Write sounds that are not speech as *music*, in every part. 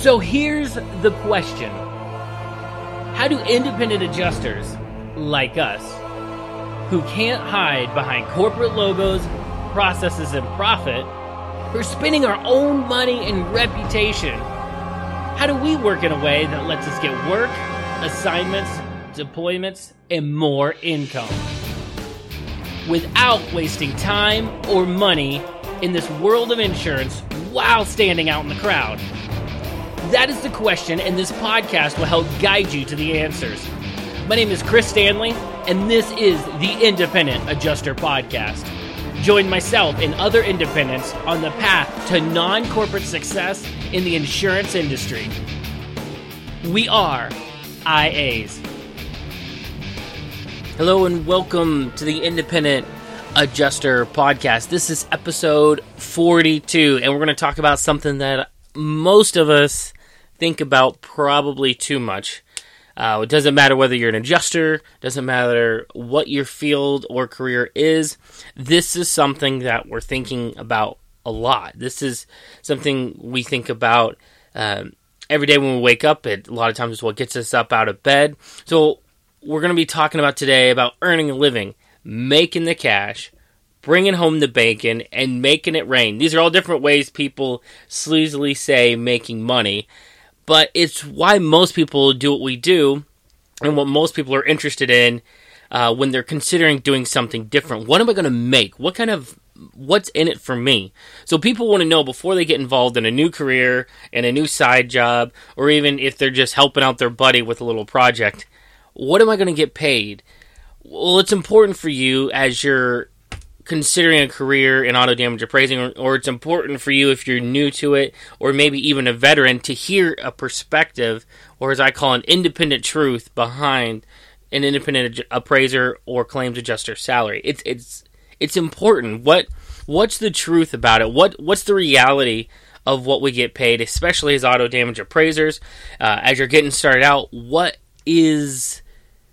So here's the question How do independent adjusters like us, who can't hide behind corporate logos, processes, and profit, who are spending our own money and reputation, how do we work in a way that lets us get work, assignments, deployments, and more income? Without wasting time or money in this world of insurance while standing out in the crowd? That is the question, and this podcast will help guide you to the answers. My name is Chris Stanley, and this is the Independent Adjuster Podcast. Join myself and other independents on the path to non corporate success in the insurance industry. We are IAs. Hello, and welcome to the Independent Adjuster Podcast. This is episode 42, and we're going to talk about something that most of us think about probably too much. Uh, it doesn't matter whether you're an adjuster, doesn't matter what your field or career is. This is something that we're thinking about a lot. This is something we think about um, every day when we wake up. It a lot of times is what gets us up out of bed. So we're going to be talking about today about earning a living, making the cash, bringing home the bacon, and making it rain. These are all different ways people sleazily say making money but it's why most people do what we do and what most people are interested in uh, when they're considering doing something different. What am I going to make? What kind of what's in it for me? So people want to know before they get involved in a new career and a new side job, or even if they're just helping out their buddy with a little project. What am I going to get paid? Well, it's important for you as you're considering a career in auto damage appraising, or, or, it's important for you if you're new to it, or maybe even a veteran, to hear a perspective, or as I call an independent truth behind an independent appraiser or claims adjuster salary. It's it's it's important. What what's the truth about it? What what's the reality of what we get paid, especially as auto damage appraisers? Uh, as you're getting started out, what is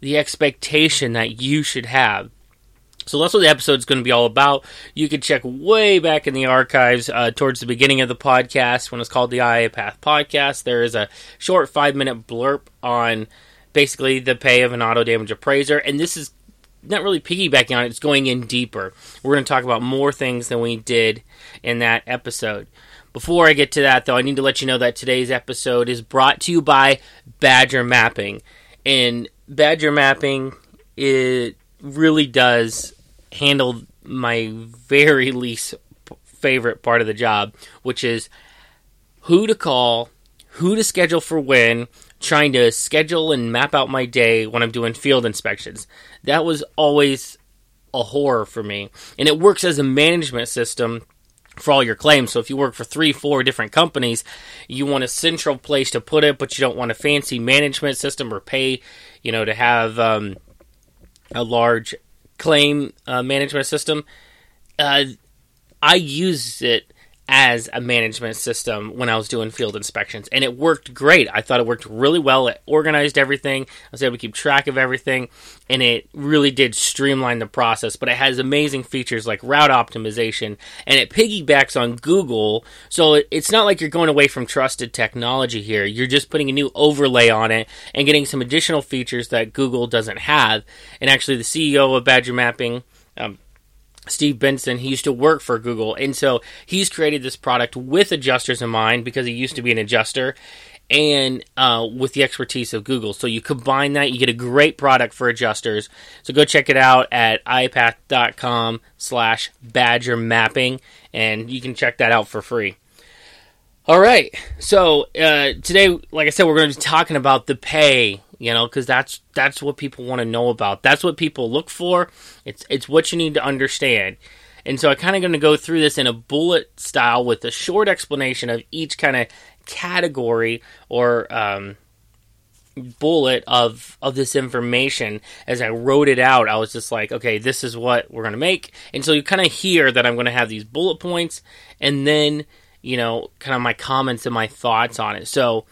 the expectation that you should have? So that's what the episode is going to be all about. You can check way back in the archives uh, towards the beginning of the podcast when it's called the IA Path Podcast. There is a short five minute blurb on basically the pay of an auto damage appraiser, and this is not really piggybacking on it, it's going in deeper. We're going to talk about more things than we did in that episode. Before I get to that, though, I need to let you know that today's episode is brought to you by Badger Mapping. And Badger Mapping, it really does handle my very *laughs* least favorite part of the job, which is who to call, who to schedule for when, trying to schedule and map out my day when I'm doing field inspections. That was always a horror for me. And it works as a management system for all your claims. So if you work for three, four different companies, you want a central place to put it, but you don't want a fancy management system or pay, you know, to have um, a large claim uh, management system, uh, I use it as a management system when I was doing field inspections, and it worked great. I thought it worked really well. It organized everything. I was able to keep track of everything, and it really did streamline the process. But it has amazing features like route optimization, and it piggybacks on Google. So it's not like you're going away from trusted technology here. You're just putting a new overlay on it and getting some additional features that Google doesn't have. And actually, the CEO of Badger Mapping. Um, Steve Benson, he used to work for Google. And so he's created this product with adjusters in mind because he used to be an adjuster and uh, with the expertise of Google. So you combine that, you get a great product for adjusters. So go check it out at iapath.com slash badger mapping and you can check that out for free. All right. So uh, today, like I said, we're going to be talking about the pay you know because that's that's what people want to know about. That's what people look for. It's it's what you need to understand. And so i'm kind of going to go through this in a bullet style with a short explanation of each kind of category or um, bullet of of this information. As i wrote it out i was just like okay this is what we're going to make. And so you kind of hear that i'm going to have these bullet points and then you know kind of my comments and my thoughts on it. So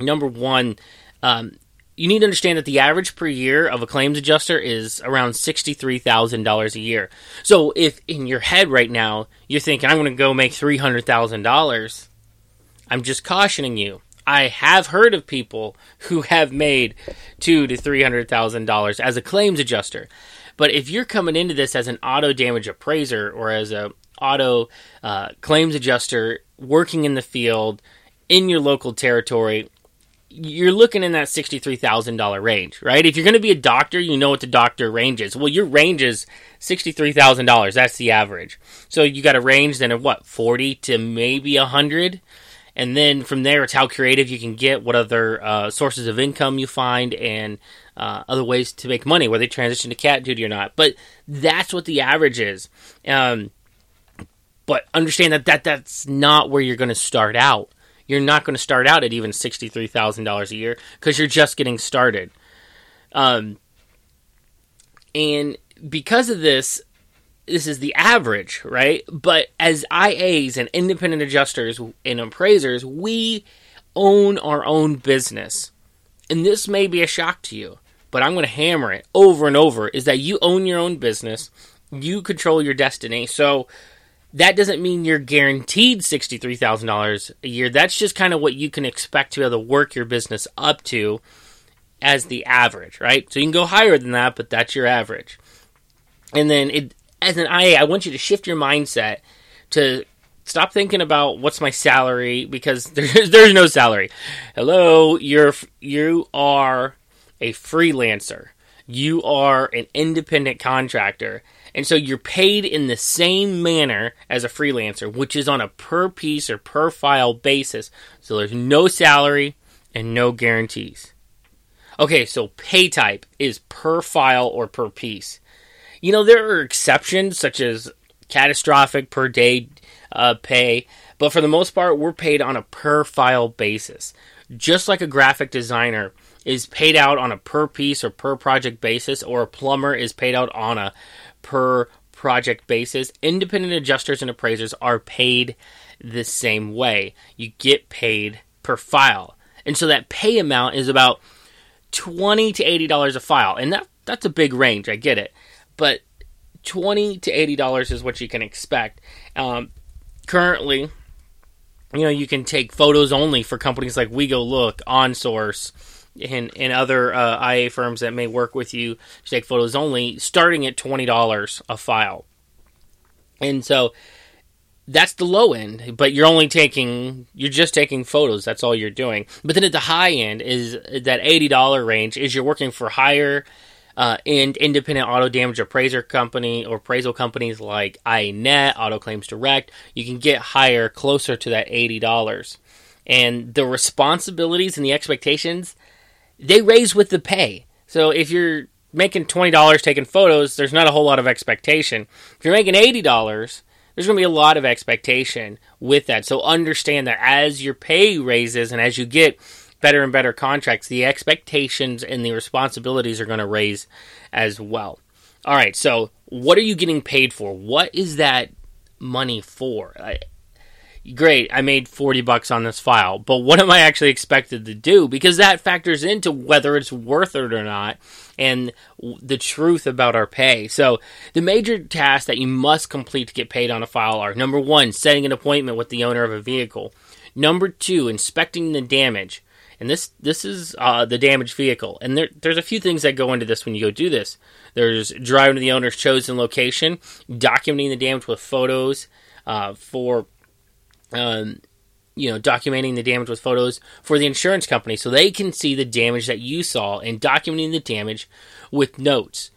number one um, you need to understand that the average per year of a claims adjuster is around $63,000 a year. So if in your head right now you're thinking, I'm going to go make $300,000, I'm just cautioning you. I have heard of people who have made two to three hundred thousand dollars as a claims adjuster. But if you're coming into this as an auto damage appraiser or as a auto uh, claims adjuster working in the field in your local territory, you're looking in that $63,000 range, right? If you're going to be a doctor, you know what the doctor range is. Well, your range is $63,000. That's the average. So you got a range then of what, 40 to maybe 100? And then from there, it's how creative you can get, what other uh, sources of income you find, and uh, other ways to make money, whether they transition to cat duty or not. But that's what the average is. Um, but understand that, that that's not where you're going to start out. You're not going to start out at even $63,000 a year because you're just getting started. Um, and because of this, this is the average, right? But as IAs and independent adjusters and appraisers, we own our own business. And this may be a shock to you, but I'm going to hammer it over and over is that you own your own business, you control your destiny. So that doesn't mean you're guaranteed $63,000 a year. That's just kind of what you can expect to be able to work your business up to as the average, right? So you can go higher than that, but that's your average. And then it as an IA, I want you to shift your mindset to stop thinking about what's my salary because *laughs* there's there's no salary. Hello, you're you are a freelancer. You are an independent contractor. And so you're paid in the same manner as a freelancer, which is on a per piece or per file basis. So there's no salary and no guarantees. Okay, so pay type is per file or per piece. You know, there are exceptions such as catastrophic per day uh, pay, but for the most part, we're paid on a per file basis. Just like a graphic designer is paid out on a per piece or per project basis, or a plumber is paid out on a per project basis, independent adjusters and appraisers are paid the same way. You get paid per file. And so that pay amount is about 20 to $80 a file. And that that's a big range, I get it but twenty to eighty dollars is what you can expect. Um, currently, you know, you can take photos only for companies like WeGoLook, OnSource, and, and other uh, IA firms that may work with you to take photos only, starting at twenty dollars a file. And so that's the low end, but you're only taking you're just taking photos. That's all you're doing. But then at the high end is that eighty dollar range is you're working for higher uh, independent auto damage appraiser company or appraisal companies like IANet, Auto Claims Direct, you can get higher, closer to that eighty dollars. And the responsibilities and the expectations, they raise with the pay. So if you're making twenty dollars taking photos, there's not a whole lot of expectation. If you're making eighty dollars, there's going to be a lot of expectation with that. So understand that as your pay raises and as you get better and better contracts, the expectations and the responsibilities are going to raise as well. All right, so what are you getting paid for? What is that money for? Great, I made 40 bucks on this file, but what am I actually expected to do? Because that factors into whether it's worth it or not and the truth about our pay. So, the major tasks that you must complete to get paid on a file are number one, setting an appointment with the owner of a vehicle. Number two, inspecting the damage and this this is uh, the damaged vehicle. And there, there's a few things that go into this when you go do this. There's driving to the owner's chosen location, documenting the damage with photos uh, for, um, you know, documenting the damage with photos for the insurance company so they can see the damage that you saw and documenting the damage with notes.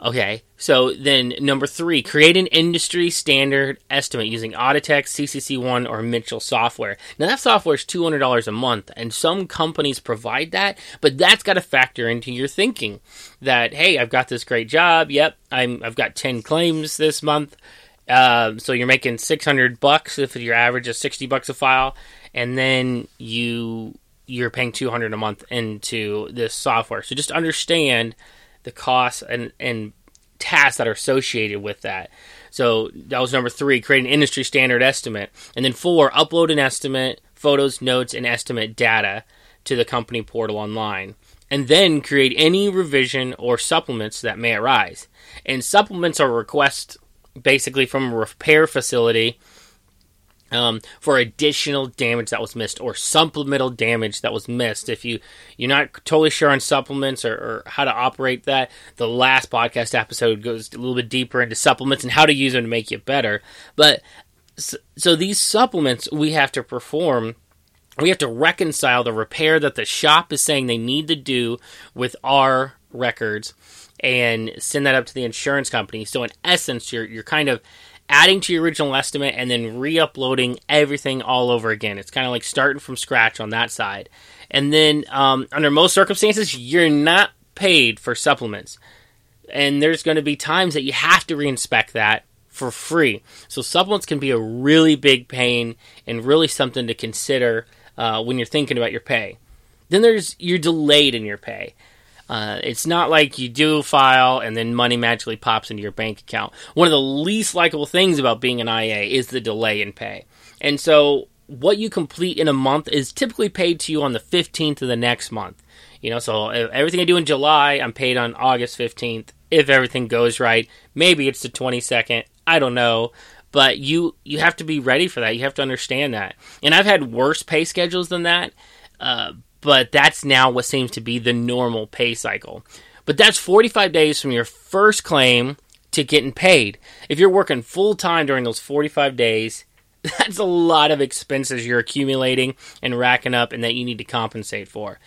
Okay, so then number three, create an industry standard estimate using Audatex, CCC1, or Mitchell software. Now that software is $200 a month, and some companies provide that, but that's got to factor into your thinking that, hey, I've got this great job. Yep, I'm, I've got 10 claims this month. Uh, so you're making 600 bucks if your average is 60 bucks a file, and then you you're paying 200 a month into this software. So just understand the costs and, and tasks that are associated with that. So that was number three, create an industry standard estimate. And then four, upload an estimate, photos, notes, and estimate data to the company portal online. And then create any revision or supplements that may arise. And supplements are requests basically from a repair facility um, for additional damage that was missed or supplemental damage that was missed. If you you're not totally sure on supplements or, or, how to operate that, the last podcast episode goes a little bit deeper into supplements and how to use them to make you better. But so, so these supplements we have to perform. We have to reconcile the repair that the shop is saying they need to do with our records and send that up to the insurance company. So in essence, you're you're kind of adding to your original estimate and then re-uploading everything all over again. It's kind of like starting from scratch on that side. And then um, under most circumstances, you're not paid for supplements. And there's going to be times that you have to reinspect that for free. So supplements can be a really big pain and really something to consider uh, when you're thinking about your pay. Then there's you're delayed in your pay. Uh, it's not like you do a file and then money magically pops into your bank account. One of the least likable things about being an IA is the delay in pay. And so, what you complete in a month is typically paid to you on the 15th of the next month. You know, so everything I do in July, I'm paid on August 15th. If everything goes right, maybe it's the 22nd. I don't know but you you have to be ready for that. You have to understand that. And I've had worse pay schedules than that, uh, but that's now what seems to be the normal pay cycle. But that's 45 days from your first claim to getting paid. If you're working full time during those 45 days, *laughs* that's a lot of expenses you're accumulating and racking up and that you need to compensate for.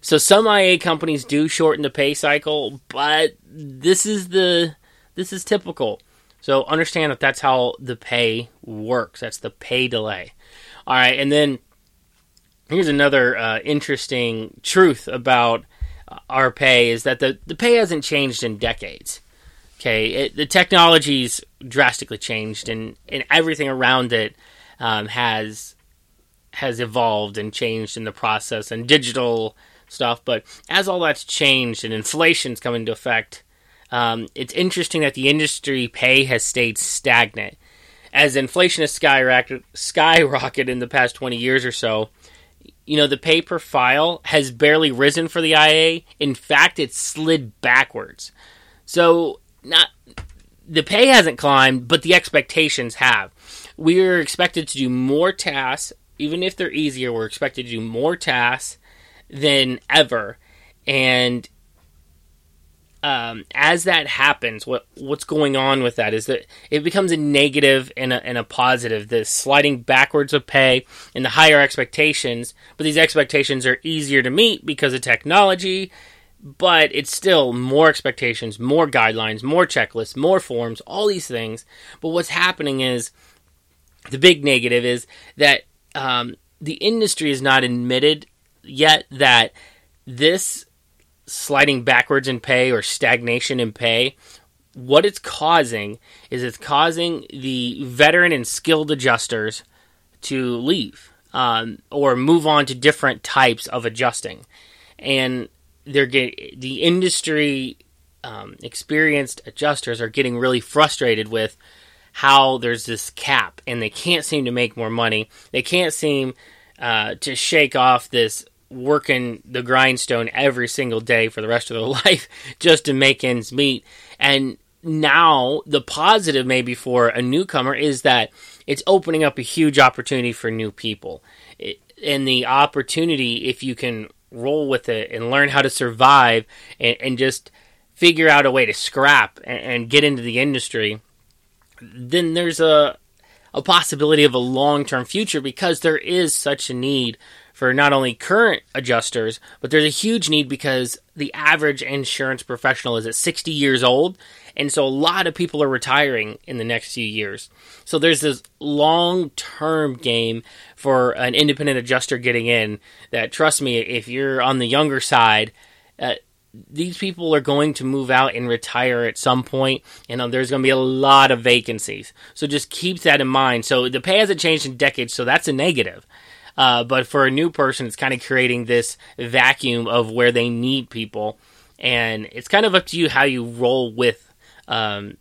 So some IA companies do shorten the pay cycle, but this is the this is typical. So understand that that's how the pay works. That's the pay delay. All right, and then here's another uh, interesting truth about our pay is that the, the pay hasn't changed in decades. Okay, it, the technology's drastically changed, and, and everything around it um, has has evolved and changed in the process, and digital stuff. But as all that's changed and inflation's come into effect, um, it's interesting that the industry pay has stayed stagnant. As inflation has skyrocketed, skyrocketed in the past 20 years or so, you know, the pay per file has barely risen for the IA. In fact, it's slid backwards. So, not the pay hasn't climbed, but the expectations have. We're expected to do more tasks, even if they're easier. We're expected to do more tasks than ever, and um, as that happens, what what's going on with that is that it becomes a negative and a, and a positive. The sliding backwards of pay and the higher expectations, but these expectations are easier to meet because of technology. But it's still more expectations, more guidelines, more checklists, more forms, all these things. But what's happening is the big negative is that um, the industry is not admitted yet that this sliding backwards in pay or stagnation in pay, what it's causing is it's causing the veteran and skilled adjusters to leave um, or move on to different types of adjusting, and they're getting the industry um, experienced adjusters are getting really frustrated with how there's this cap and they can't seem to make more money. They can't seem uh, to shake off this working the grindstone every single day for the rest of their *laughs* life just to make ends meet. And now the positive maybe for a newcomer is that it's opening up a huge opportunity for new people. It, and the opportunity, if you can roll with it and learn how to survive and, and just figure out a way to scrap and, and get into the industry, then there's a a possibility of a long term future because there is such a need for not only current adjusters, but there's a huge need because the average insurance professional is at 60 years old. And so a lot of people are retiring in the next few years. So there's this long term game for an independent adjuster getting in that, trust me, if you're on the younger side, uh, these people are going to move out and retire at some point, and uh, there's going to be a lot of vacancies. So just keep that in mind. So the pay hasn't changed in decades, so that's a negative. Uh, but for a new person, it's kind of creating this vacuum of where they need people, and it's kind of up to you how you roll with um,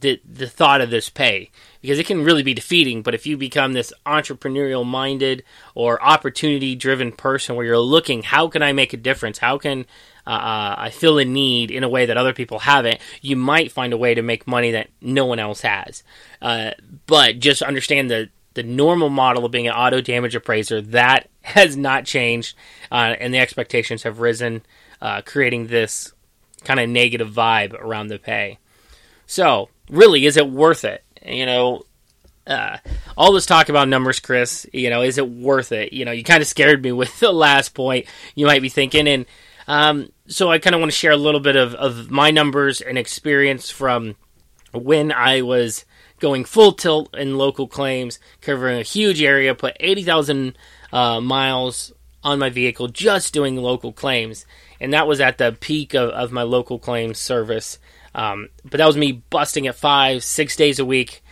the the thought of this pay because it can really be defeating. But if you become this entrepreneurial minded or opportunity driven person where you're looking, how can I make a difference? How can uh, uh, I fill a need in a way that other people haven't? You might find a way to make money that no one else has. Uh, but just understand the the normal model of being an auto damage appraiser that has not changed, uh, and the expectations have risen, uh, creating this kind of negative vibe around the pay. So, really, is it worth it? You know, uh, all this talk about numbers, Chris. You know, is it worth it? You know, you kind of scared me *laughs* with the last point. You might be thinking, and um, so I kind of want to share a little bit of, of my numbers and experience from when I was going full tilt in local claims, covering a huge area, put 80,000 uh, miles on my vehicle just doing local claims. And that was at the peak of, of my local claims service. Um, but that was me busting at five, six days a week.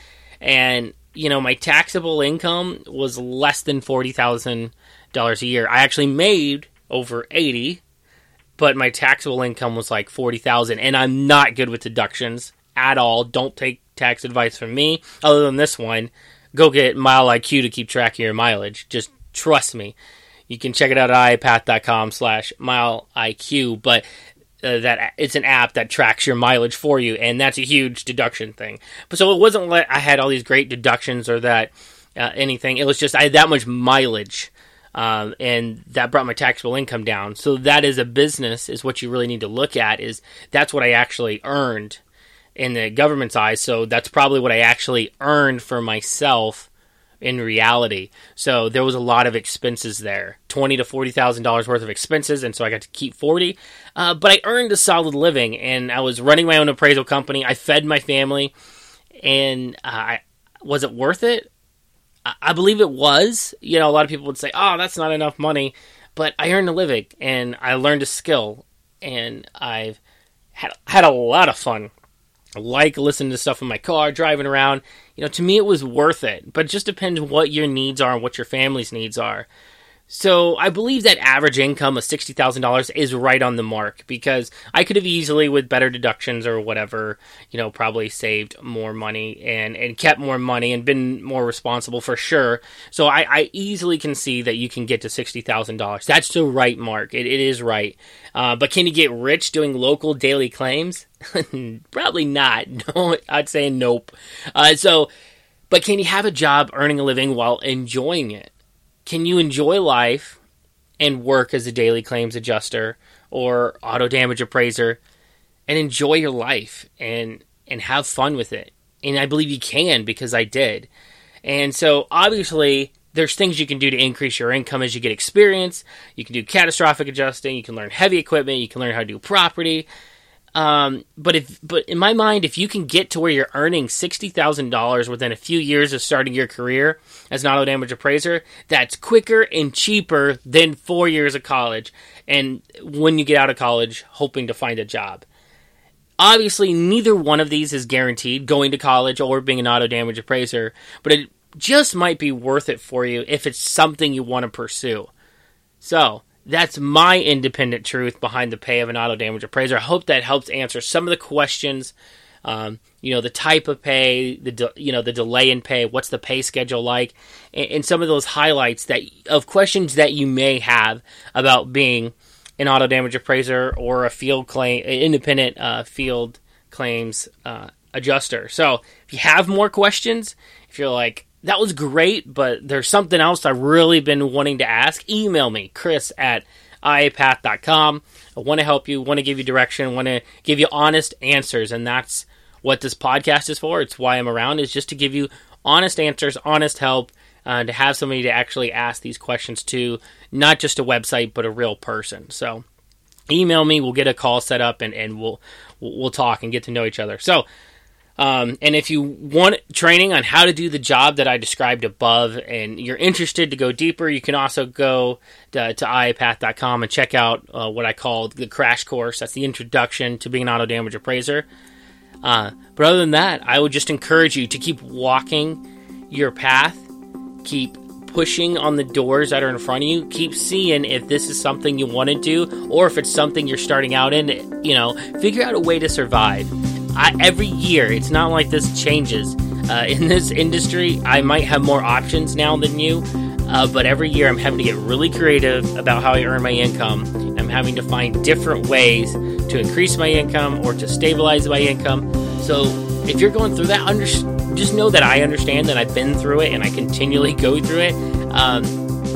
And, you know, my taxable income was less than $40,000 a year. I actually made over 80 but my taxable income was like 40,000 and I'm not good with deductions at all. Don't take tax advice from me other than this one. Go get Mile IQ to keep track of your mileage. Just trust me. You can check it out at iapath.com slash mile IQ, but uh, that it's an app that tracks your mileage for you, and that's a huge deduction thing. But so it wasn't like I had all these great deductions or that uh, anything. It was just I had that much mileage um, and that brought my taxable income down. So that is a business is what you really need to look at. Is that's what I actually earned in the government's eyes. So that's probably what I actually earned for myself in reality. So there was a lot of expenses there, twenty to forty thousand dollars worth of expenses, and so I got to keep forty. Uh, but I earned a solid living, and I was running my own appraisal company. I fed my family, and uh, I was it worth it? I believe it was. You know, a lot of people would say, "Oh, that's not enough money," but I earned a living and I learned a skill, and I've had had a lot of fun. Like listening to stuff in my car, driving around. You know, to me, it was worth it. But it just depends what your needs are and what your family's needs are. So I believe that average income of sixty thousand dollars is right on the mark because I could have easily, with better deductions or whatever, you know, probably saved more money and and kept more money and been more responsible for sure. So I, I easily can see that you can get to sixty thousand dollars. That's the right mark. It, it is right. Uh, but can you get rich doing local daily claims? *laughs* probably not. *laughs* No, I'd say nope. Uh, so, but can you have a job earning a living while enjoying it? Can you enjoy life and work as a daily claims adjuster or auto damage appraiser and enjoy your life and and have fun with it? And I believe you can because I did. And so obviously there's things you can do to increase your income as you get experience. You can do catastrophic adjusting, you can learn heavy equipment, you can learn how to do property, um, but if, but in my mind, if you can get to where you're earning sixty thousand dollars within a few years of starting your career as an auto damage appraiser, that's quicker and cheaper than four years of college. And when you get out of college, hoping to find a job. Obviously, neither one of these is guaranteed going to college or being an auto damage appraiser, but it just might be worth it for you if it's something you want to pursue. So, that's my independent truth behind the pay of an auto damage appraiser. I hope that helps answer some of the questions. Um, you know, the type of pay, the de- you know the delay in pay, what's the pay schedule like, and, and, some of those highlights that of questions that you may have about being an auto damage appraiser or a field claim, independent uh, field claims uh, adjuster. So, if you have more questions, if you're like, that was great, but there's something else I've really been wanting to ask, email me, chris at iapath.com. I want to help you, want to give you direction, want to give you honest answers, and that's what this podcast is for. It's why I'm around, is just to give you honest answers, honest help, uh, to have somebody to actually ask these questions to, not just a website, but a real person. So email me, we'll get a call set up, and, and we'll we'll talk and get to know each other. So um, and if you want training on how to do the job that I described above and you're interested to go deeper, you can also go to, to iapath.com and check out uh, what I call the crash course. That's the introduction to being an auto damage appraiser. Uh, but other than that, I would just encourage you to keep walking your path, keep pushing on the doors that are in front of you, keep seeing if this is something you want to do or if it's something you're starting out in. You know, figure out a way to survive I, every year, it's not like this changes. Uh, *laughs* in this industry, I might have more options now than you, uh, but every year I'm having to get really creative about how I earn my income. I'm having to find different ways to increase my income or to stabilize my income. So if you're going through that, under- just know that I understand that I've been through it and I continually go through it. Um,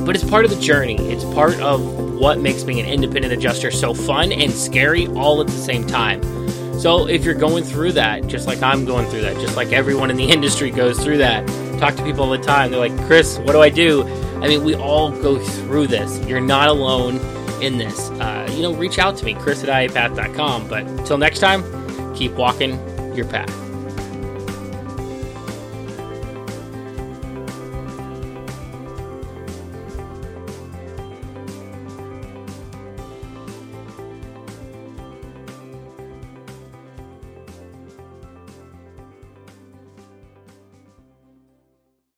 but it's part of the journey. It's part of what makes being an independent adjuster so fun and scary all at the same time. So if you're going through that, just like I'm going through that, just like everyone in the *laughs* industry goes through that, talk to people all the time. They're like, Chris, what do I do? I mean, we all go through this. You're not alone in this. Uh, you know, reach out to me, chris at iapath.com. But until next time, keep walking your path.